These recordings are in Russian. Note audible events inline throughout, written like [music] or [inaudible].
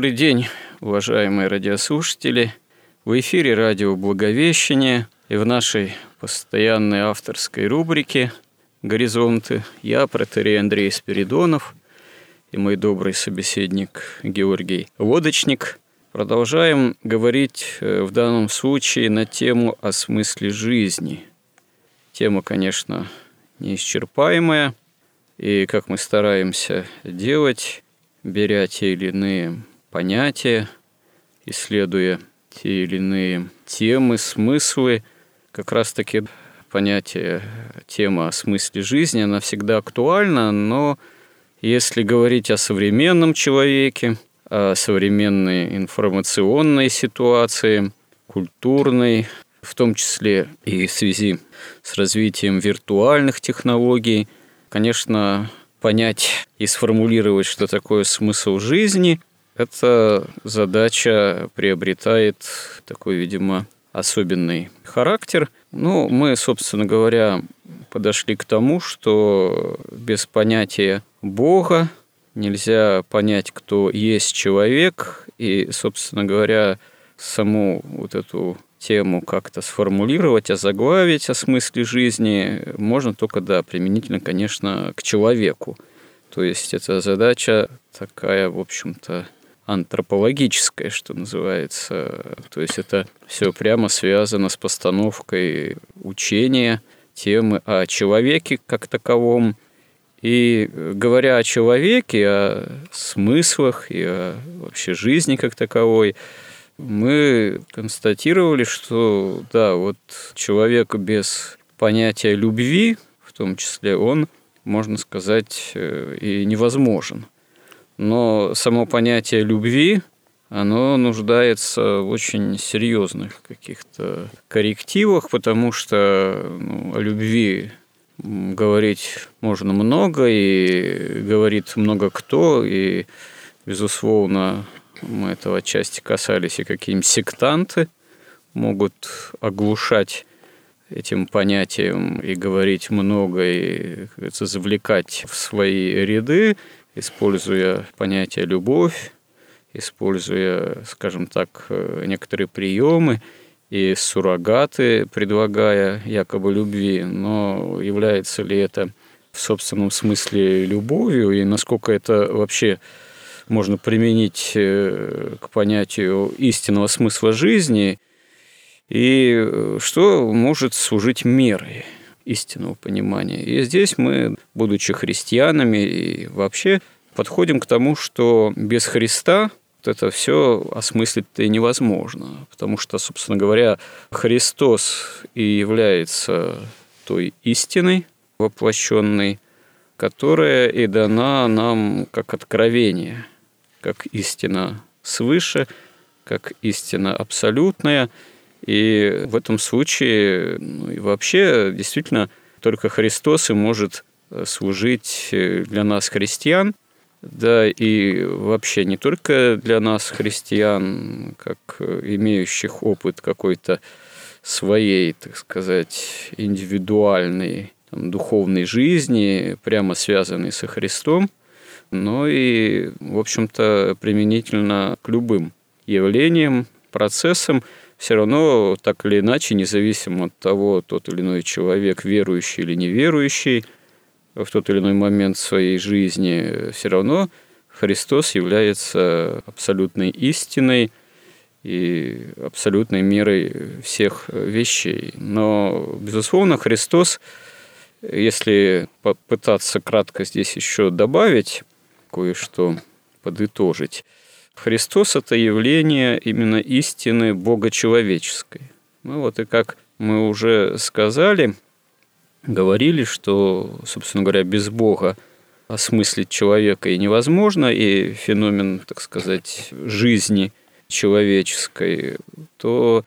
Добрый день, уважаемые радиослушатели. В эфире радио «Благовещение» и в нашей постоянной авторской рубрике «Горизонты» я, протерей Андрей Спиридонов и мой добрый собеседник Георгий Лодочник продолжаем говорить э, в данном случае на тему о смысле жизни. Тема, конечно, неисчерпаемая, и как мы стараемся делать, беря те или иные понятия, исследуя те или иные темы, смыслы. Как раз-таки понятие, тема о смысле жизни, она всегда актуальна, но если говорить о современном человеке, о современной информационной ситуации, культурной, в том числе и в связи с развитием виртуальных технологий, конечно, понять и сформулировать, что такое смысл жизни, эта задача приобретает такой, видимо, особенный характер. Ну, мы, собственно говоря, подошли к тому, что без понятия Бога нельзя понять, кто есть человек, и, собственно говоря, саму вот эту тему как-то сформулировать, озаглавить о смысле жизни можно только, да, применительно, конечно, к человеку. То есть это задача такая, в общем-то, антропологическое, что называется. То есть это все прямо связано с постановкой учения, темы о человеке как таковом. И говоря о человеке, о смыслах и о вообще жизни как таковой, мы констатировали, что да, вот человек без понятия любви, в том числе, он, можно сказать, э, и невозможен – но само понятие любви, оно нуждается в очень серьезных каких-то коррективах, потому что ну, о любви говорить можно много, и говорит много кто, и, безусловно, мы этого отчасти касались, и какие-нибудь сектанты могут оглушать этим понятием и говорить много, и завлекать в свои ряды, используя понятие «любовь», используя, скажем так, э, некоторые приемы и суррогаты, предлагая якобы любви, но является ли это в собственном смысле любовью? И насколько это вообще можно применить э, к понятию истинного смысла жизни? И э, что может служить мерой истинного понимания. И здесь мы, будучи христианами и вообще, подходим к тому, что без Христа это все осмыслить-то и невозможно, потому что, собственно говоря, Христос и является той истиной воплощенной, которая и дана нам как откровение, как истина свыше, как истина абсолютная – и в этом случае ну, и вообще действительно только Христос и может э, служить э, для нас христиан, да и вообще не только для нас христиан, как э, имеющих опыт какой-то своей, так сказать, индивидуальной там, духовной жизни, прямо связанной со Христом, но и, в общем-то, применительно к любым явлениям, процессам, все равно так или иначе, независимо от того, тот или иной человек верующий или неверующий, в тот или иной момент своей жизни, все равно Христос является абсолютной истиной и абсолютной мерой всех вещей. Но, безусловно, Христос, если попытаться кратко здесь еще добавить, кое-что подытожить, Христос – это явление именно истины Бога человеческой. Ну вот и как мы уже сказали, говорили, что, собственно говоря, без Бога осмыслить человека и невозможно, и феномен, так сказать, жизни человеческой, то,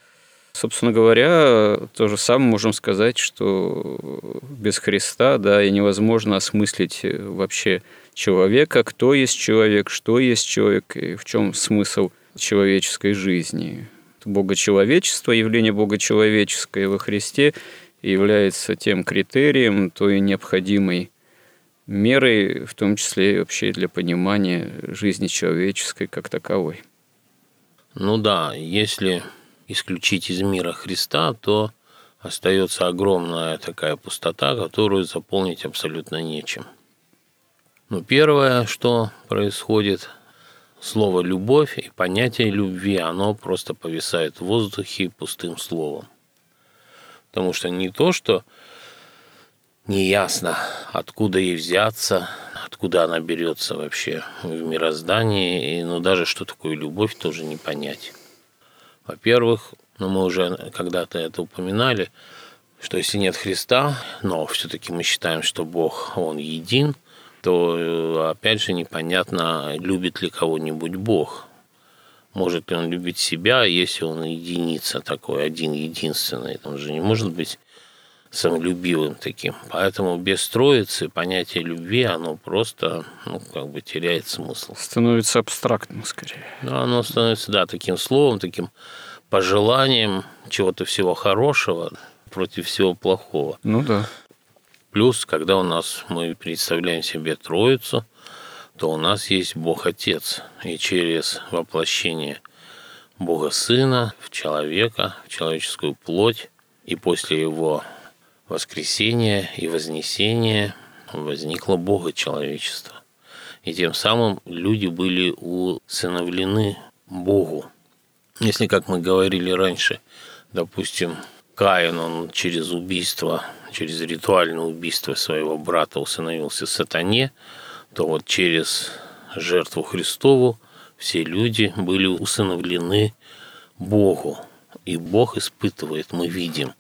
собственно говоря, то же самое можем сказать, что без Христа, да, и невозможно осмыслить вообще человека, кто есть человек, что есть человек, и в чем смысл человеческой жизни. Богочеловечество, явление богочеловеческое во Христе является тем критерием, той необходимой мерой, в том числе и вообще для понимания жизни человеческой как таковой. Ну да, если исключить из мира Христа, то остается огромная такая пустота, которую заполнить абсолютно нечем. Ну, первое, что происходит, слово «любовь» и понятие любви, оно просто повисает в воздухе пустым словом. Потому что не то, что неясно, откуда ей взяться, откуда она берется вообще в мироздании, и, ну даже что такое любовь, тоже не понять. Во-первых, ну мы уже когда-то это упоминали, что если нет Христа, но все-таки мы считаем, что Бог, Он един, то э, опять же непонятно, любит ли кого-нибудь Бог. Может ли он любить себя, если он единица такой, один единственный. Он же не может быть самолюбивым таким. Поэтому без троицы понятие любви, оно просто, ну, как бы теряет смысл. Становится абстрактным скорее. Ну, оно становится, да, таким словом, таким пожеланием чего-то всего хорошего против всего плохого. Ну да. Плюс, когда у нас мы представляем себе Троицу, то у нас есть Бог Отец. И через воплощение Бога Сына в человека, в человеческую плоть, и после его воскресения и вознесения возникло Бога человечество. И тем самым люди были усыновлены Богу. Если, как мы говорили раньше, допустим, Каин, он через убийство, через ритуальное убийство своего брата усыновился сатане, то вот через жертву Христову все люди были усыновлены Богу. И Бог испытывает, мы видим.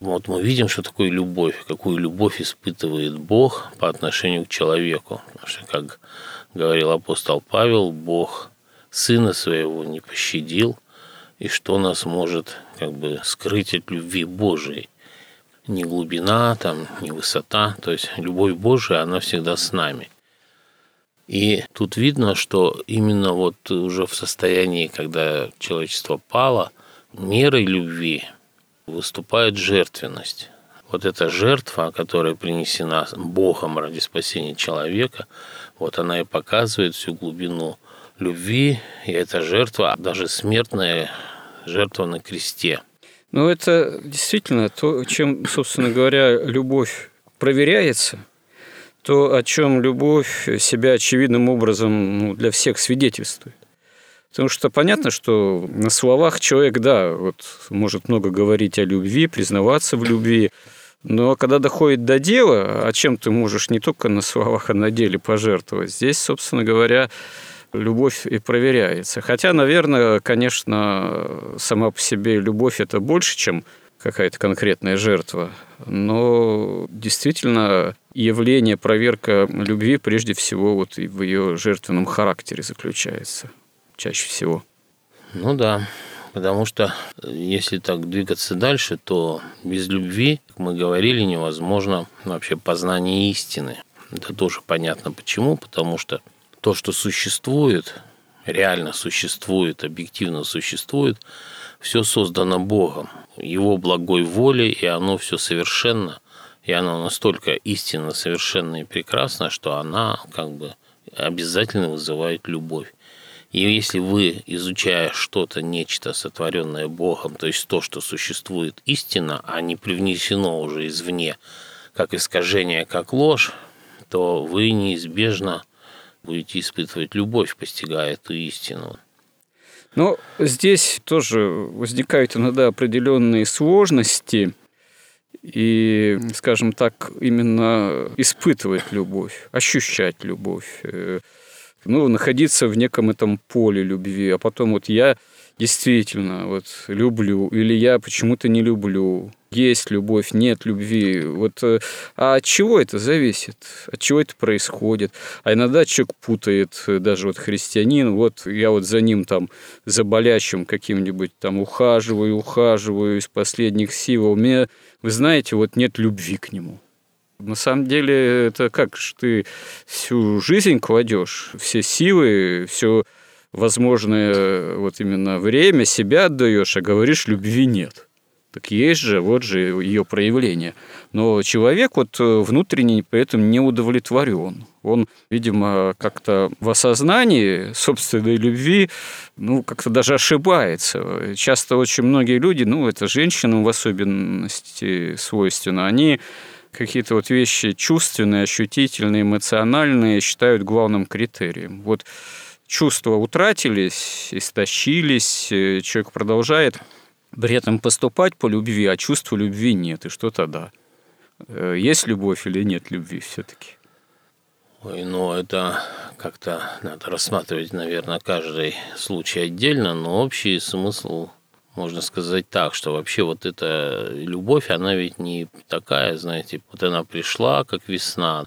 Вот мы видим, что такое любовь, какую любовь испытывает Бог по отношению к человеку. Потому что, как говорил апостол Павел, Бог Сына Своего не пощадил, и что нас может как бы скрыть от любви Божией. Ни глубина, там, ни высота. То есть любовь Божия, она всегда с нами. И тут видно, что именно вот уже в состоянии, когда человечество пало, мерой любви выступает жертвенность. Вот эта жертва, которая принесена Богом ради спасения человека, вот она и показывает всю глубину любви, и эта жертва, даже смертная жертва на кресте. Ну, это действительно то, чем, собственно говоря, любовь проверяется – то, о чем любовь себя очевидным образом ну, для всех свидетельствует. Потому что понятно, что на словах человек, да, вот может много говорить о любви, признаваться в любви, но когда доходит до дела, о чем ты можешь не только на словах, а на деле пожертвовать, здесь, собственно говоря, любовь и проверяется. Хотя, наверное, конечно, сама по себе любовь – это больше, чем какая-то конкретная жертва. Но действительно явление, проверка любви прежде всего вот в ее жертвенном характере заключается чаще всего. Ну да, потому что если так двигаться дальше, то без любви, как мы говорили, невозможно вообще познание истины. Это тоже понятно почему, потому что то, что существует, реально существует, объективно существует, все создано Богом, Его благой волей, и оно все совершенно, и оно настолько истинно совершенно и прекрасно, что она как бы обязательно вызывает любовь. И если вы, изучая что-то, нечто сотворенное Богом, то есть то, что существует истинно, а не привнесено уже извне, как искажение, как ложь, то вы неизбежно будете испытывать любовь, постигая эту истину. Но здесь тоже возникают иногда определенные сложности и, скажем так, именно испытывать любовь, ощущать любовь. Э, ну, находиться в неком этом поле любви, а потом вот я действительно вот люблю, или я почему-то не люблю, есть любовь, нет любви. Вот, э, а от чего это зависит? От чего это происходит? А иногда человек путает, э, даже вот христианин, вот я вот за ним там, за болящим каким-нибудь там ухаживаю, ухаживаю из последних сил, у меня, вы знаете, вот нет любви к нему. На самом деле, это как же ты всю жизнь кладешь, все силы, все возможное вот именно время себя отдаешь, а говоришь, любви нет. Так есть же, вот же ее проявление. Но человек вот внутренне при этом не удовлетворен. Он, видимо, как-то в осознании собственной любви, ну, как-то даже ошибается. Часто очень многие люди, ну, это женщинам в особенности свойственно, они какие-то вот вещи чувственные, ощутительные, эмоциональные считают главным критерием. Вот чувства утратились, истощились, э, человек продолжает при этом поступать по любви, а чувства любви нет. И что тогда? Э, есть любовь или нет любви все-таки? Ой, ну это как-то надо рассматривать, наверное, каждый случай отдельно, но общий смысл можно сказать так, что вообще вот эта любовь, она ведь не такая, знаете, вот она пришла, как весна,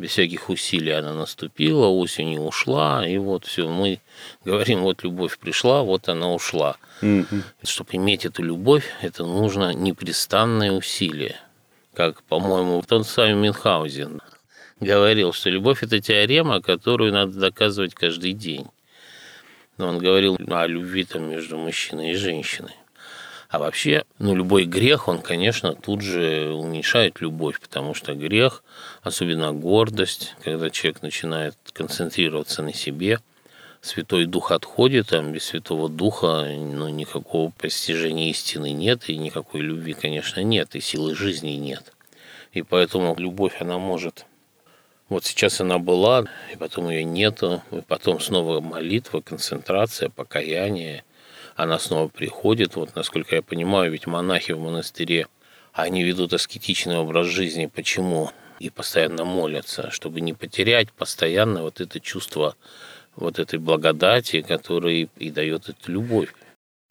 без всяких усилий она наступила, осень ушла, и вот все, мы говорим, вот любовь пришла, вот она ушла. Mm-hmm. Чтобы иметь эту любовь, это нужно непрестанное усилие. Как, по-моему, тот самый Мюнхгаузен говорил, что любовь – это теорема, которую надо доказывать каждый день. Но он говорил о любви там между мужчиной и женщиной. А вообще, ну, любой грех, он, конечно, тут же уменьшает любовь, потому что грех, особенно гордость, когда человек начинает концентрироваться на себе, Святой Дух отходит, там без Святого Духа ну, никакого постижения истины нет, и никакой любви, конечно, нет, и силы жизни нет. И поэтому любовь, она может вот сейчас она была, и потом ее нету, и потом снова молитва, концентрация, покаяние. Она снова приходит. Вот, насколько я понимаю, ведь монахи в монастыре, они ведут аскетичный образ жизни. Почему? И постоянно молятся, чтобы не потерять постоянно вот это чувство вот этой благодати, которая и дает эту любовь.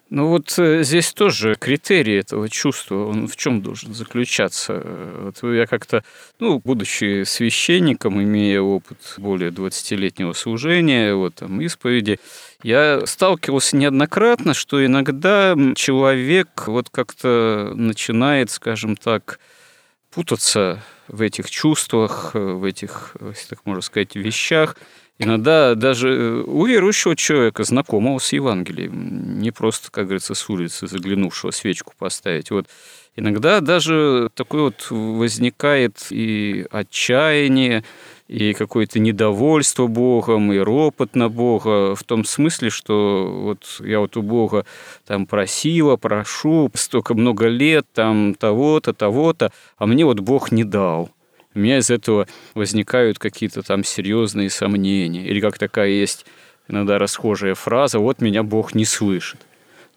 Ну вот э, здесь тоже критерий этого чувства, он в чем должен заключаться? Вот я как-то, ну, будучи священником, имея опыт более 20-летнего служения, вот там исповеди, я сталкивался неоднократно, что иногда человек вот как-то начинает, скажем так, путаться в этих чувствах, в этих, если так можно сказать, вещах, Иногда даже э, у верующего человека, знакомого с Евангелием, не просто, как говорится, с улицы заглянувшего свечку поставить. Вот иногда даже такое вот возникает и отчаяние, и какое-то недовольство Богом, и ропот на Бога, в том смысле, что вот я вот у Бога там просила, прошу столько много лет, там того-то, того-то, а мне вот Бог не дал у меня из этого возникают какие-то там серьезные сомнения. Или как такая есть иногда расхожая фраза «вот меня Бог не слышит».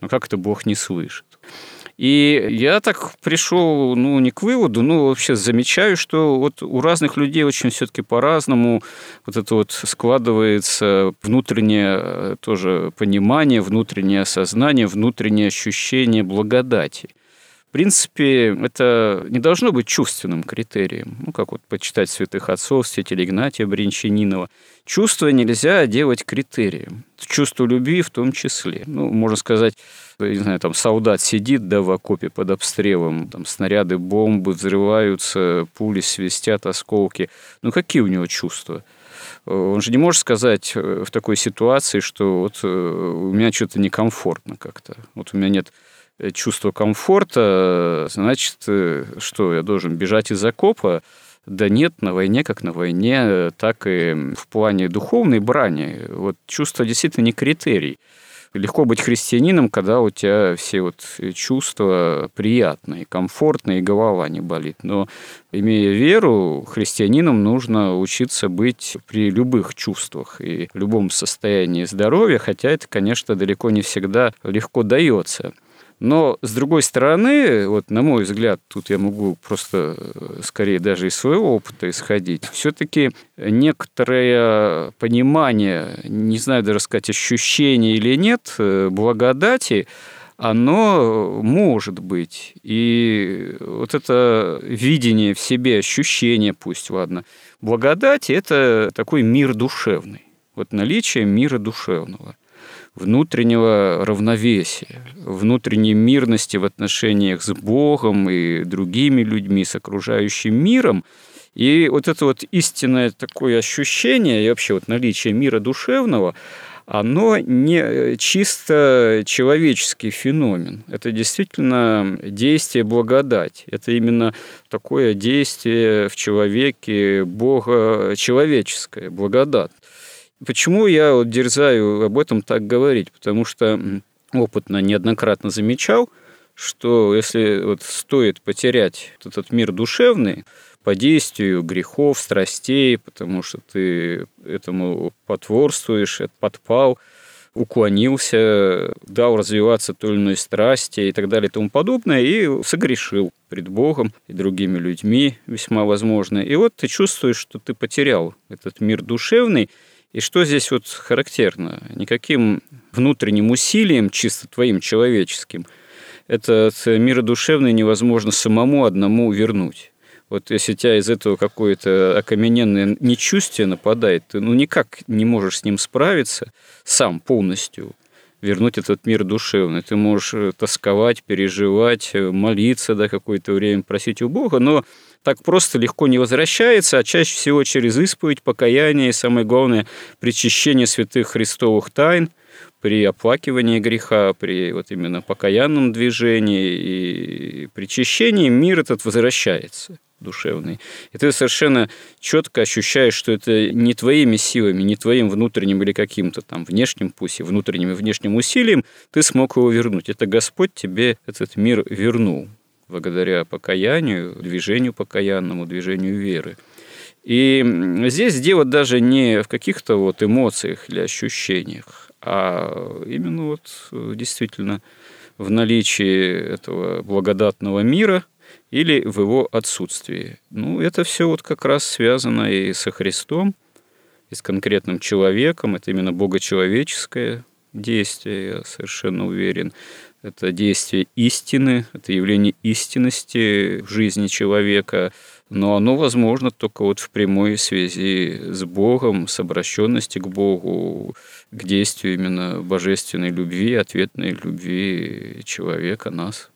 Ну как это Бог не слышит? И я так пришел, ну, не к выводу, но вообще замечаю, что вот у разных людей очень все-таки по-разному вот это вот складывается внутреннее э, тоже понимание, внутреннее осознание, внутреннее ощущение благодати – в принципе, это не должно быть чувственным критерием. Ну, как вот почитать святых отцов, святителя Игнатия Бринчанинова. Чувство нельзя делать критерием. Чувство любви в том числе. Ну, можно сказать, не знаю, там солдат сидит, да, в окопе под обстрелом, там снаряды, бомбы взрываются, пули свистят, осколки. Ну, какие у него чувства? Он же не может сказать в такой ситуации, что вот э, у меня что-то некомфортно как-то. Вот у меня нет Э, чувство комфорта, значит, э, что я должен бежать из окопа? Да нет, на войне, как на войне, так и в плане духовной брани. Вот чувство действительно не критерий. Легко быть христианином, когда у тебя все вот чувства приятные, комфортные, и голова не болит. Но имея веру, христианином нужно учиться быть при любых чувствах и любом состоянии здоровья, хотя это, конечно, далеко не всегда легко дается. Но, с другой стороны, вот на мой взгляд, тут я могу просто э, скорее даже из своего опыта исходить, все-таки некоторое понимание, не знаю даже сказать, ощущение или нет, э, благодати, оно может быть. И вот это видение в себе, ощущение, пусть, ладно, благодати – это такой мир душевный. Вот наличие мира душевного внутреннего равновесия, внутренней мирности в отношениях с Богом и другими людьми, с окружающим миром. И вот это вот истинное такое ощущение и вообще вот наличие мира душевного, оно не чисто человеческий феномен. Это действительно действие благодать. Это именно такое действие в человеке Бога человеческое, благодать. Почему я вот дерзаю об этом так говорить? Потому что опытно неоднократно замечал, что если вот стоит потерять этот мир душевный по действию грехов, страстей, потому что ты этому потворствуешь, подпал, уклонился, дал развиваться той или иной страсти и так далее и тому подобное, и согрешил пред Богом и другими людьми, весьма возможно. И вот ты чувствуешь, что ты потерял этот мир душевный, и что здесь вот характерно? Никаким внутренним усилием, чисто твоим человеческим, этот мир душевный невозможно самому одному вернуть. Вот если тебя из этого какое-то окамененное нечувствие нападает, ты ну, никак не можешь с ним справиться сам полностью, вернуть этот мир душевный. Ты можешь э, тосковать, переживать, э, молиться да, какое-то время, просить у Бога, но так просто легко не возвращается, а чаще всего через исповедь, покаяние и, самое главное, причащение святых христовых тайн при оплакивании греха, при вот именно покаянном движении и причащении мир этот возвращается душевный. И ты совершенно четко ощущаешь, что это не твоими силами, не твоим внутренним или каким-то там внешним, пусть внутренним и внешним усилием, ты смог его вернуть. Это Господь тебе этот мир вернул благодаря покаянию, движению покаянному, движению веры. И здесь дело даже не в каких-то вот эмоциях или ощущениях, а именно вот э, действительно в наличии этого благодатного мира или в его отсутствии. Ну, это все вот как раз связано и со Христом, и с конкретным человеком. Это именно богочеловеческое действие, я совершенно уверен это действие истины, это явление истинности в жизни человека, но оно возможно только вот в прямой связи с Богом, с обращенностью к Богу, к действию именно божественной любви, ответной любви человека, нас.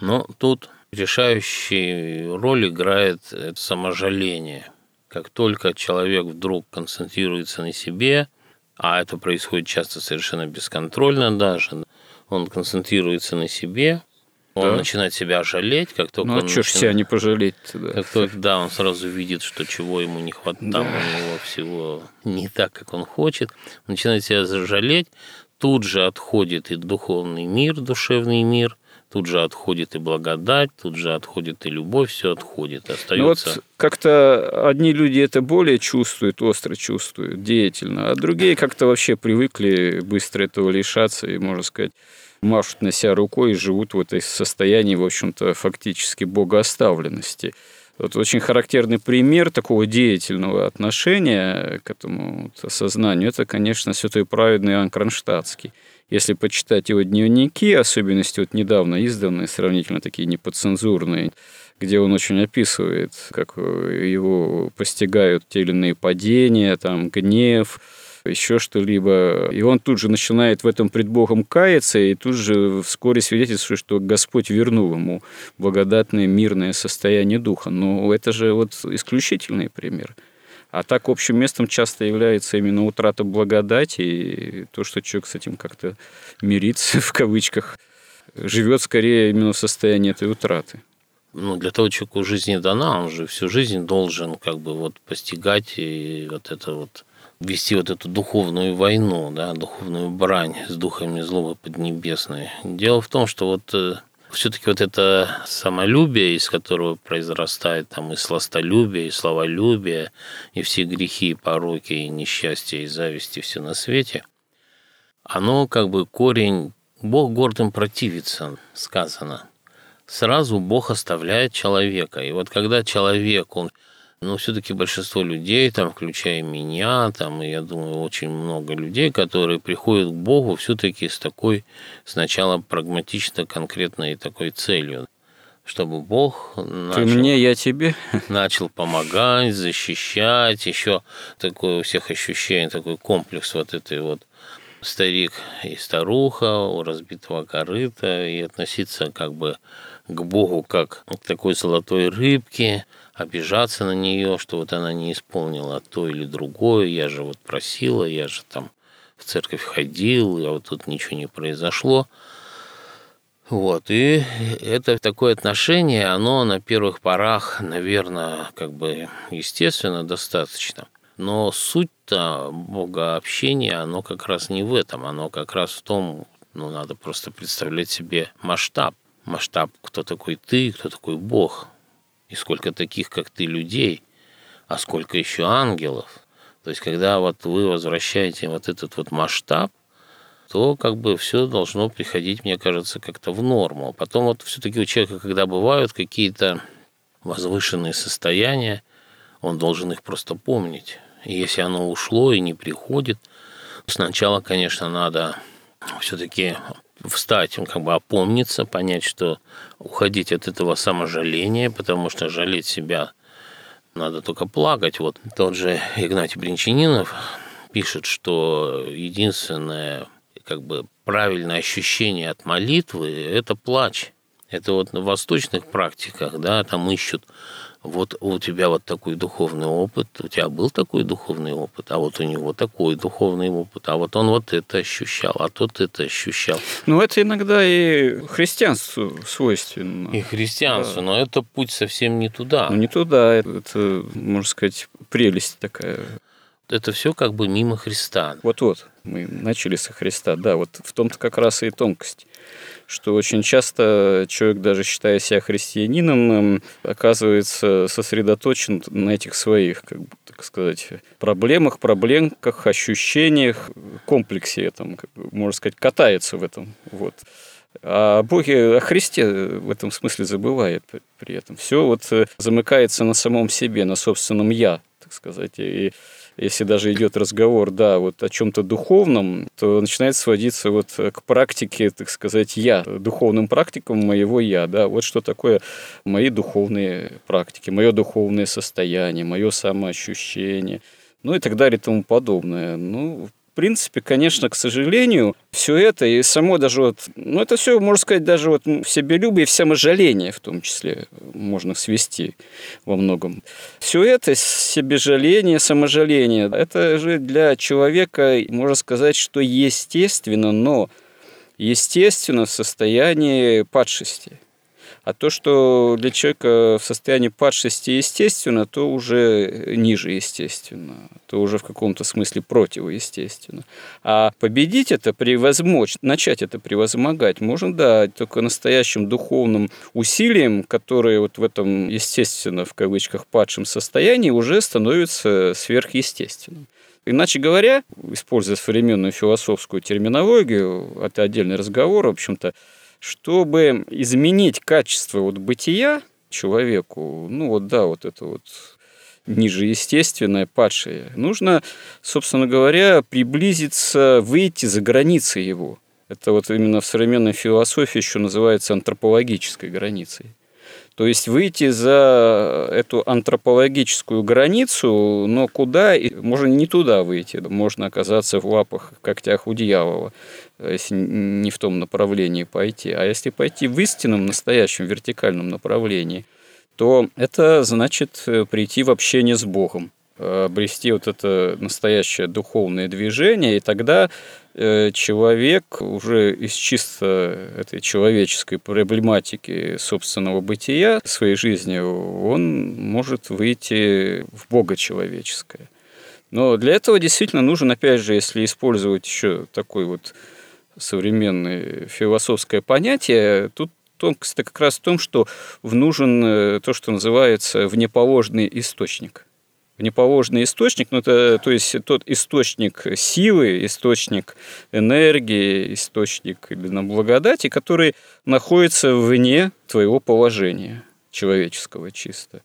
Но тут решающую роль играет саможаление. Как только человек вдруг концентрируется на себе, а это происходит часто совершенно бесконтрольно даже, он концентрируется на себе, он да. начинает себя жалеть, как только ну, а он что ж себя не пожалеть да. Как только, да, он сразу видит, что чего ему не хватает, да. там у него всего не так, как он хочет, он начинает себя жалеть, тут же отходит и духовный мир, душевный мир, тут же отходит и благодать, тут же отходит и любовь, все отходит, остается. Ну вот как-то одни люди это более чувствуют, остро чувствуют, деятельно, а другие как-то вообще привыкли быстро этого лишаться и, можно сказать, машут на себя рукой и живут в этой состоянии, в общем-то, фактически богооставленности. Вот очень характерный пример такого деятельного отношения к этому вот осознанию – это, конечно, святой праведный Иоанн Кронштадтский. Если почитать его дневники, особенности вот недавно изданные, сравнительно такие неподцензурные, где он очень описывает, как его постигают те или иные падения, там, гнев, еще что-либо. И он тут же начинает в этом пред Богом каяться, и тут же вскоре свидетельствует, что Господь вернул ему благодатное мирное состояние духа. Но это же вот исключительный пример. А так общим местом часто является именно утрата благодати и то, что человек с этим как-то мирится, [laughs] в кавычках, живет скорее именно в состоянии этой утраты. Ну, для того человеку жизнь дана, он же всю жизнь должен как бы вот постигать и вот это вот вести вот эту духовную войну, да, духовную брань с духами злого поднебесной. Дело в том, что вот э, все-таки вот это самолюбие, из которого произрастает там и сластолюбие, и словолюбие, и все грехи, и пороки, и несчастья, и зависти, все на свете, оно как бы корень Бог гордым противится, сказано. Сразу Бог оставляет человека. И вот когда человек, он но все-таки большинство людей, там, включая меня, там, и я думаю, очень много людей, которые приходят к Богу все-таки с такой сначала прагматично конкретной такой целью чтобы Бог начал, Ты мне, я тебе. [laughs] начал помогать, защищать, еще такое у всех ощущение, такой комплекс вот этой вот старик и старуха у разбитого корыта и относиться как бы к Богу как к такой золотой рыбке, обижаться на нее, что вот она не исполнила то или другое, я же вот просила, я же там в церковь ходил, а вот тут ничего не произошло. Вот, и это такое отношение, оно на первых порах, наверное, как бы естественно достаточно. Но суть-то богообщения, оно как раз не в этом, оно как раз в том, ну, надо просто представлять себе масштаб. Масштаб, кто такой ты, кто такой Бог и сколько таких, как ты, людей, а сколько еще ангелов. То есть, когда вот вы возвращаете вот этот вот масштаб, то как бы все должно приходить, мне кажется, как-то в норму. Потом вот все-таки у человека, когда бывают какие-то возвышенные состояния, он должен их просто помнить. И если оно ушло и не приходит, сначала, конечно, надо все-таки встать, как бы опомниться, понять, что уходить от этого саможаления, потому что жалеть себя надо только плакать. Вот тот же Игнатий Бринчанинов пишет, что единственное как бы правильное ощущение от молитвы – это плач. Это вот на восточных практиках, да, там ищут вот у тебя вот такой духовный опыт, у тебя был такой духовный опыт, а вот у него такой духовный опыт, а вот он вот это ощущал, а тот это ощущал. Ну, это иногда и христианству свойственно. И христианству, да. но это путь совсем не туда. Ну, не туда, это, можно сказать, прелесть такая. Это все как бы мимо Христа. Вот-вот, мы начали со Христа, да, вот в том-то как раз и тонкость что очень часто человек, даже считая себя христианином, оказывается сосредоточен на этих своих, как бы, так сказать, проблемах, проблемках, ощущениях, комплексе этом, как бы, можно сказать, катается в этом. Вот. А Боге, о Христе в этом смысле забывает при этом. Все вот замыкается на самом себе, на собственном «я», так сказать. И если даже идет разговор, да, вот о чем-то духовном, то начинает сводиться вот к практике, так сказать, я, духовным практикам моего я, да, вот что такое мои духовные практики, мое духовное состояние, мое самоощущение, ну и так далее и тому подобное. Ну, принципе, конечно, к сожалению, все это и само даже вот, ну, это все, можно сказать, даже вот в себелюбие в саможаление в том числе можно свести во многом. Все это себежаление, саможаление, это же для человека, можно сказать, что естественно, но естественно в состоянии падшести – а то, что для человека в состоянии падшести естественно, то уже ниже естественно, то уже в каком-то смысле противоестественно. А победить это, превозмочь, начать это превозмогать можно, да, только настоящим духовным усилием, которое вот в этом, естественно, в кавычках, падшем состоянии уже становится сверхъестественным. Иначе говоря, используя современную философскую терминологию, это отдельный разговор, в общем-то, чтобы изменить качество вот бытия человеку, ну вот да, вот это вот ниже естественное, падшее, нужно, собственно говоря, приблизиться, выйти за границы его. Это вот именно в современной философии еще называется антропологической границей. То есть выйти за эту антропологическую границу, но куда, можно не туда выйти, можно оказаться в лапах, когтях у дьявола, если не в том направлении пойти. А если пойти в истинном, настоящем, вертикальном направлении, то это значит э, прийти в общение с Богом обрести вот это настоящее духовное движение, и тогда э, человек уже из чисто этой человеческой проблематики собственного бытия своей жизни, он может выйти в Бога человеческое. Но для этого действительно нужен, опять же, если использовать еще такой вот современное философское понятие, тут тонкость как раз в том, что нужен э, то, что называется внеположный источник. неположный источник, ну, это, то есть тот источник силы, источник энергии, источник именно благодати, который находится вне твоего положения человеческого чисто,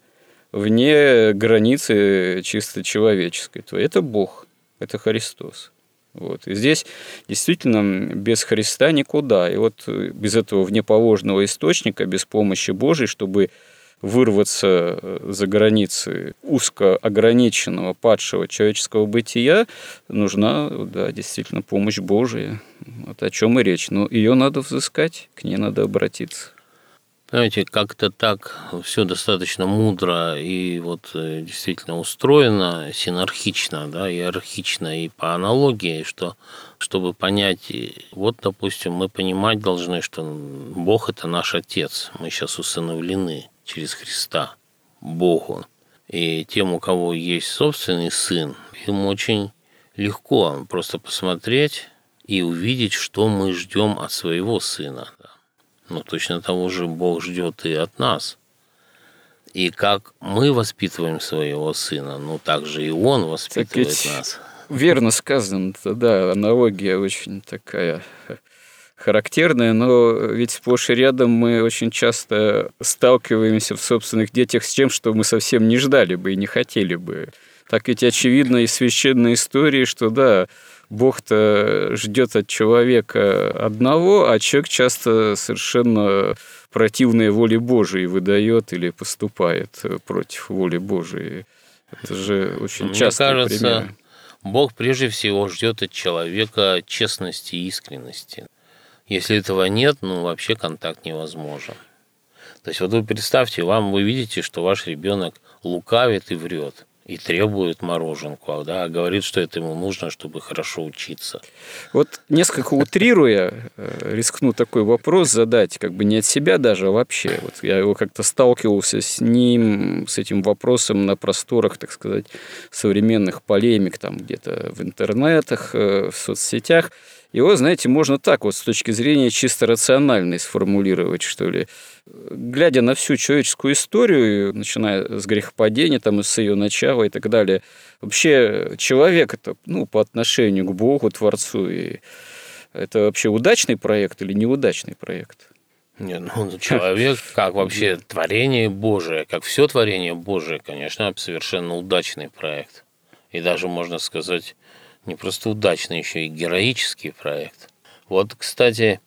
вне границы чисто человеческой. Это Бог, это Христос. Вот. И здесь действительно без Христа никуда. И вот без этого внеположного источника, без помощи Божией, чтобы вырваться э, за границы узко ограниченного падшего человеческого бытия, нужна да, действительно помощь Божия. Вот о чем и речь. Но ее надо взыскать, к ней надо обратиться. Знаете, как-то так все достаточно мудро и вот э, действительно устроено, синархично, да, иерархично и по аналогии, что чтобы понять, вот, допустим, мы понимать должны, что Бог – это наш Отец, мы сейчас усыновлены через Христа Богу. И тем, у кого есть собственный сын, им очень легко просто посмотреть и увидеть, что мы ждем от своего сына. Но точно того же Бог ждет и от нас. И как мы воспитываем своего сына, ну так же и он воспитывает нас. Верно сказано, да, аналогия очень такая характерное, но ведь сплошь и рядом мы очень часто сталкиваемся в собственных детях с тем, что мы совсем не ждали бы и не хотели бы. Так ведь очевидно из священной истории, что да, Бог-то ждет от человека одного, а человек часто совершенно противные воле Божией выдает или поступает против воли Божией. Это же очень Мне часто кажется, пример. Бог прежде всего ждет от человека честности и искренности. Если этого нет, ну вообще контакт невозможен. То есть вот вы представьте, вам вы видите, что ваш ребенок лукавит и врет и требует мороженку, да, а говорит, что это ему нужно, чтобы хорошо учиться. Вот несколько утрируя, э, рискну такой вопрос задать, как бы не от себя даже, а вообще. Вот я его как-то сталкивался с ним, с этим вопросом на просторах, так сказать, современных полемик, там где-то в интернетах, э, в соцсетях. Его, знаете, можно так вот с точки зрения чисто рациональной сформулировать, что ли. Глядя на всю человеческую историю, начиная с грехопадения, там, с ее начала и так далее, вообще человек это, ну, по отношению к Богу, Творцу, и это вообще удачный проект или неудачный проект? Нет, ну человек, [laughs] как вообще творение Божие, как все творение Божие, конечно, совершенно удачный проект. И даже, можно сказать, не просто удачный, еще и героический проект. Вот, кстати,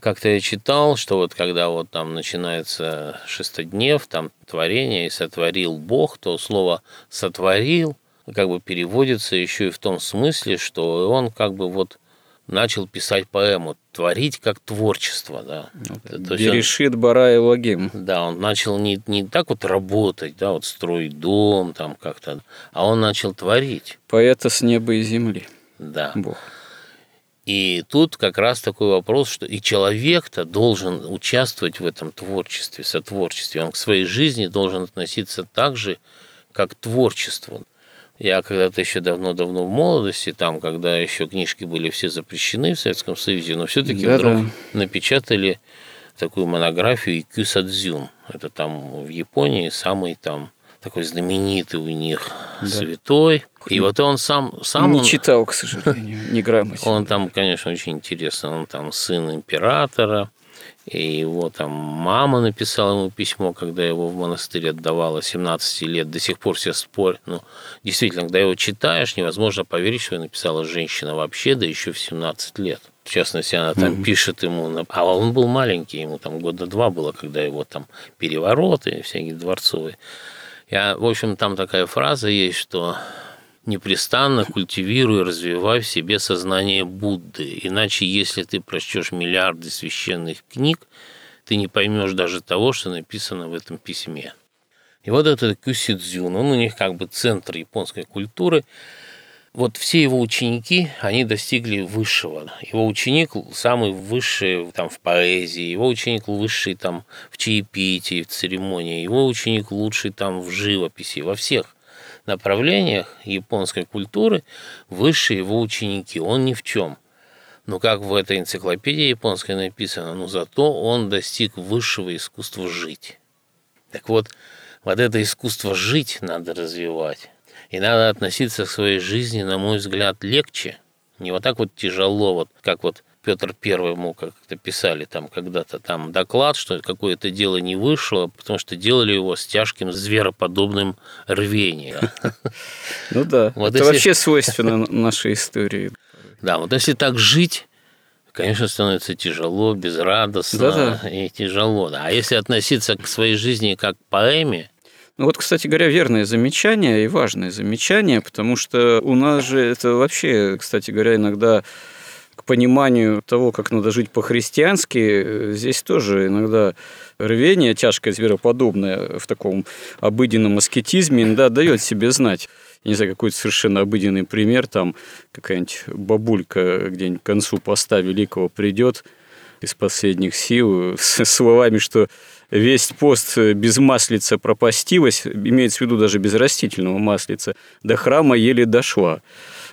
как-то я читал, что вот когда вот там начинается шестоднев, там творение и сотворил Бог, то слово сотворил как бы переводится еще и в том смысле, что он как бы вот начал писать поэму, творить как творчество, да. Берешит Бара и Логим. Да, он начал не, не так вот работать, да, вот строить дом там как-то, а он начал творить. Поэта с неба и земли. Да. Бог. И тут как раз такой вопрос, что и человек-то должен участвовать в этом творчестве, сотворчестве. Он к своей жизни должен относиться так же, как к творчеству. Я когда-то еще давно-давно в молодости, там, когда еще книжки были все запрещены в Советском Союзе, но все-таки да, вдруг да. напечатали такую монографию Икю Садзюн. Это там в Японии самый там такой знаменитый у них да. святой. И вот он сам... сам не он, читал, к сожалению, не грамоте. Он там, конечно, очень интересно. Он там сын императора, и его там мама написала ему письмо, когда его в монастырь отдавала 17 лет. До сих пор все спорят. Ну, действительно, когда его читаешь, невозможно поверить, что написала женщина вообще, да еще в 17 лет. В частности, она там mm-hmm. пишет ему, а он был маленький, ему там года два было, когда его там перевороты всякие дворцовые. Я, в общем, там такая фраза есть, что непрестанно культивируй и развивай в себе сознание Будды. Иначе, если ты прочтешь миллиарды священных книг, ты не поймешь даже того, что написано в этом письме. И вот этот Кюсидзюн, он у них как бы центр японской культуры. Вот все его ученики, они достигли высшего. Его ученик самый высший там, в поэзии, его ученик высший там, в чаепитии, в церемонии, его ученик лучший там, в живописи, во всех направлениях японской культуры выше его ученики. Он ни в чем. Но как в этой энциклопедии японской написано, но зато он достиг высшего искусства жить. Так вот, вот это искусство жить надо развивать. И надо относиться к своей жизни, на мой взгляд, легче. Не вот так вот тяжело, вот как вот Петр Первый ему как-то писали там когда-то там доклад, что какое-то дело не вышло, потому что делали его с тяжким звероподобным рвением. [laughs] Ну да, это вообще свойственно нашей истории. Да, вот если так жить, конечно, становится тяжело, безрадостно Да-да. и тяжело. А если относиться к своей жизни как к поэме, ну вот, кстати говоря, верное замечание и важное замечание, потому что у нас же это вообще, кстати говоря, иногда к пониманию того, как надо жить по-христиански, здесь тоже иногда рвение тяжкое, звероподобное в таком обыденном аскетизме иногда дает себе знать. Не знаю, какой-то совершенно обыденный пример, там какая-нибудь бабулька где-нибудь к концу поста великого придет из последних сил с [laughs] словами, что весь пост без маслица пропастилась, имеется в виду даже без растительного маслица, до храма еле дошла.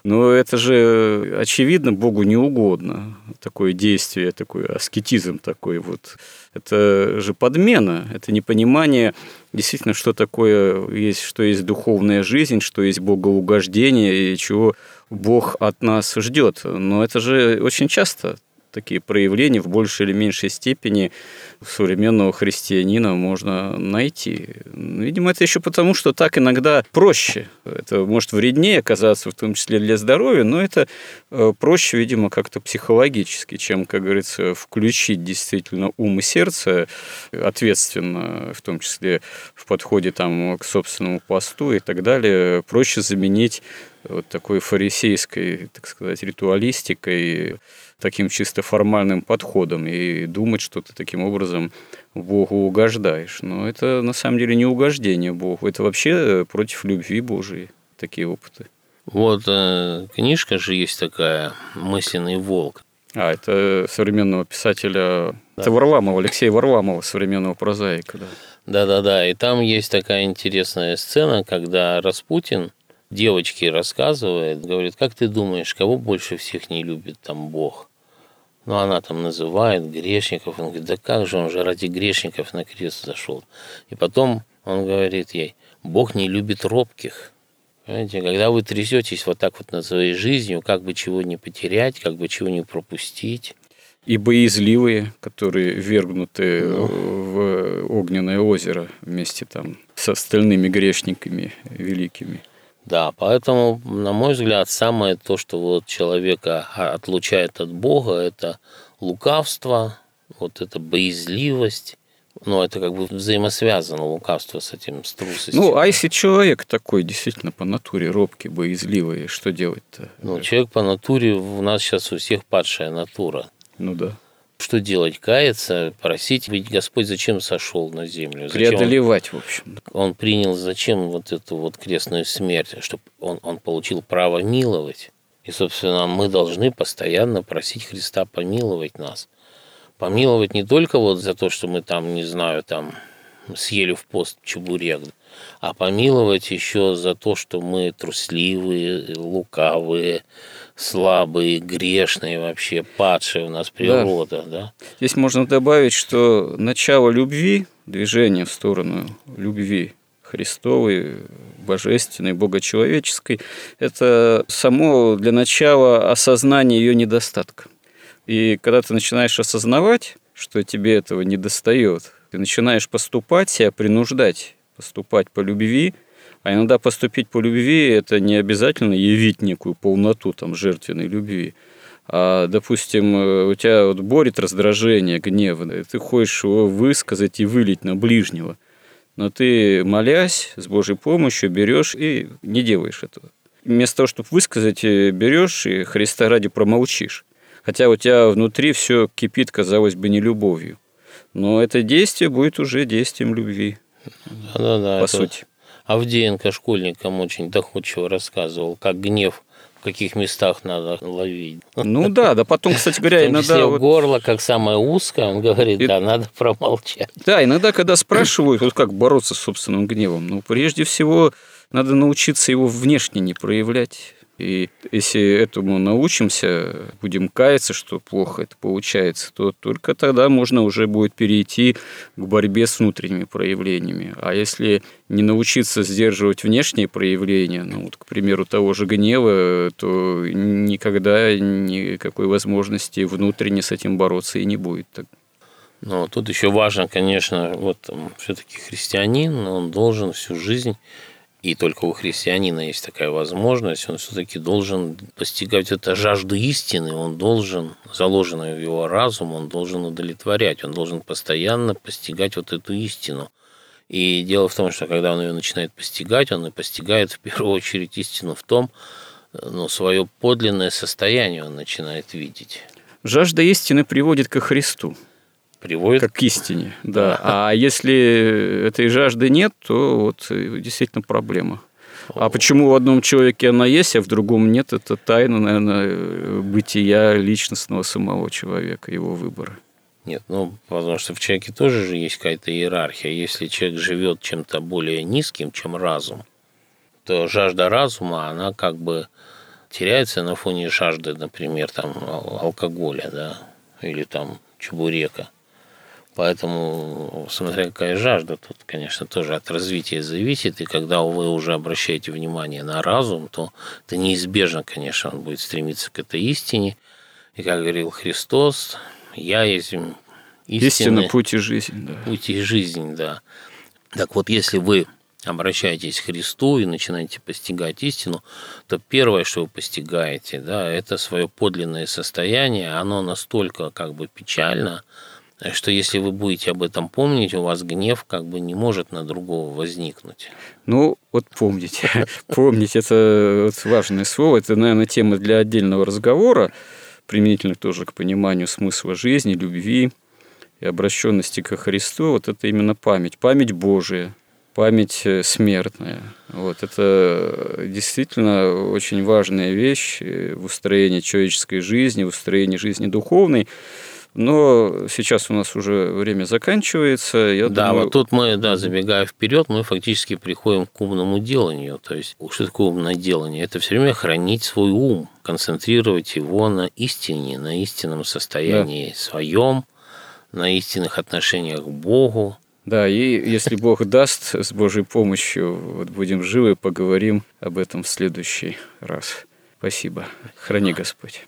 Но это же, очевидно, Богу не угодно. Такое действие, такой аскетизм такой вот. Это же подмена, это непонимание действительно, что такое есть, что есть духовная жизнь, что есть богоугождение и чего Бог от нас ждет. Но это же очень часто такие проявления в большей или меньшей степени современного христианина можно найти. Видимо, это еще потому, что так иногда проще. Это может вреднее оказаться, в том числе для здоровья, но это э, проще, видимо, как-то психологически, чем, как говорится, включить действительно ум и сердце ответственно, в том числе в подходе там, к собственному посту и так далее. Проще заменить вот такой фарисейской, так сказать, ритуалистикой, таким чисто формальным подходом и думать, что ты таким образом Богу угождаешь. Но это на самом деле не угождение Богу, это вообще против любви Божией такие опыты. Вот э, книжка же есть такая «Мысленный волк». А, это современного писателя, да. это Варламова, Алексея Варламова, современного прозаика. Да. Да-да-да, и там есть такая интересная сцена, когда Распутин девочке рассказывает, говорит, как ты думаешь, кого больше всех не любит там Бог? Ну, она там называет грешников. Он говорит, да как же, он же ради грешников на крест зашел. И потом он говорит ей, Бог не любит робких. Понимаете, когда вы трясетесь вот так вот над своей жизнью, как бы чего не потерять, как бы чего не пропустить. И боязливые, которые вергнуты ну. в огненное озеро вместе там с остальными грешниками великими. Да, поэтому, на мой взгляд, самое то, что вот человека отлучает от Бога, это лукавство, вот это боязливость, ну, это как бы взаимосвязано лукавство с этим, с трусостью. Ну, а если человек такой действительно по натуре робкий, боязливый, что делать-то? Ну, человек по натуре, у нас сейчас у всех падшая натура. Ну да. Что делать? Каяться, просить, ведь Господь зачем сошел на землю? Зачем Преодолевать, он, в общем. Он принял зачем вот эту вот крестную смерть, чтобы он, он получил право миловать. И, собственно, мы должны постоянно просить Христа помиловать нас. Помиловать не только вот за то, что мы там, не знаю, там съели в пост чебурек, а помиловать еще за то, что мы трусливые, лукавые, слабые, грешные вообще, падшие у нас природа. Да. Да? Здесь можно добавить, что начало любви, движение в сторону любви Христовой, божественной, богочеловеческой, это само для начала осознание ее недостатка. И когда ты начинаешь осознавать, что тебе этого не достает, ты начинаешь поступать, себя принуждать поступать по любви, а иногда поступить по любви – это не обязательно явить некую полноту там, жертвенной любви. А, допустим, э, у тебя вот борет раздражение, гнев, ты хочешь его высказать и вылить на ближнего. Но ты, молясь, с Божьей помощью берешь и не делаешь этого. Вместо того, чтобы высказать, э, берешь и Христа ради промолчишь. Хотя у тебя внутри все кипит, казалось бы, не любовью. Но это действие будет уже действием любви. Да-да-да. По сути. Авдеенко школьникам очень доходчиво рассказывал, как гнев в каких местах надо ловить. Ну да, да потом, кстати говоря, [laughs] иногда... Вот... горло, как самое узкое, он говорит, И... да, надо промолчать. Да, иногда, когда спрашивают, вот как бороться с собственным гневом, ну, прежде всего, надо научиться его внешне не проявлять. И если этому научимся, будем каяться, что плохо это получается, то только тогда можно уже будет перейти к борьбе с внутренними проявлениями. А если не научиться сдерживать внешние проявления, ну вот, к примеру, того же гнева, то никогда никакой возможности внутренне с этим бороться и не будет. Но тут еще важно, конечно, вот все-таки христианин, он должен всю жизнь и только у христианина есть такая возможность, он все-таки должен постигать это жажду истины, он должен, заложенную в его разум, он должен удовлетворять, он должен постоянно постигать вот эту истину. И дело в том, что когда он ее начинает постигать, он и постигает в первую очередь истину в том, ну, свое подлинное состояние он начинает видеть. Жажда истины приводит ко Христу приводит как к истине, да. А если этой жажды нет, то вот действительно проблема. А почему в одном человеке она есть, а в другом нет, это тайна, наверное, бытия личностного самого человека, его выбора. Нет, ну, потому что в человеке тоже же есть какая-то иерархия. Если человек живет чем-то более низким, чем разум, то жажда разума, она как бы теряется на фоне жажды, например, там, алкоголя, да, или там чебурека. Поэтому, смотря какая жажда, тут, конечно, тоже от развития зависит. И когда вы уже обращаете внимание на разум, то это неизбежно, конечно, он будет стремиться к этой истине. И, как говорил Христос, я есть истина, истина путь и жизнь. Да. Путь и жизнь, да. Так вот, если вы обращаетесь к Христу и начинаете постигать истину, то первое, что вы постигаете, да, это свое подлинное состояние, оно настолько как бы печально, что если вы будете об этом помнить, у вас гнев как бы не может на другого возникнуть. Ну, вот помните. [laughs] Помнить – это важное слово. Это, наверное, тема для отдельного разговора, применительно тоже к пониманию смысла жизни, любви и обращенности ко Христу. Вот это именно память. Память Божия, память э, смертная. Вот это действительно очень важная вещь в устроении человеческой жизни, в устроении жизни духовной. Но сейчас у нас уже время заканчивается. Я да, думаю... вот тут мы, да, забегая вперед, мы фактически приходим к умному деланию. То есть, что такое умное делание? Это все время хранить свой ум, концентрировать его на истине, на истинном состоянии да. своем, на истинных отношениях к Богу. Да, и если Бог даст, с Божьей помощью вот будем живы, поговорим об этом в следующий раз. Спасибо. Храни Господь.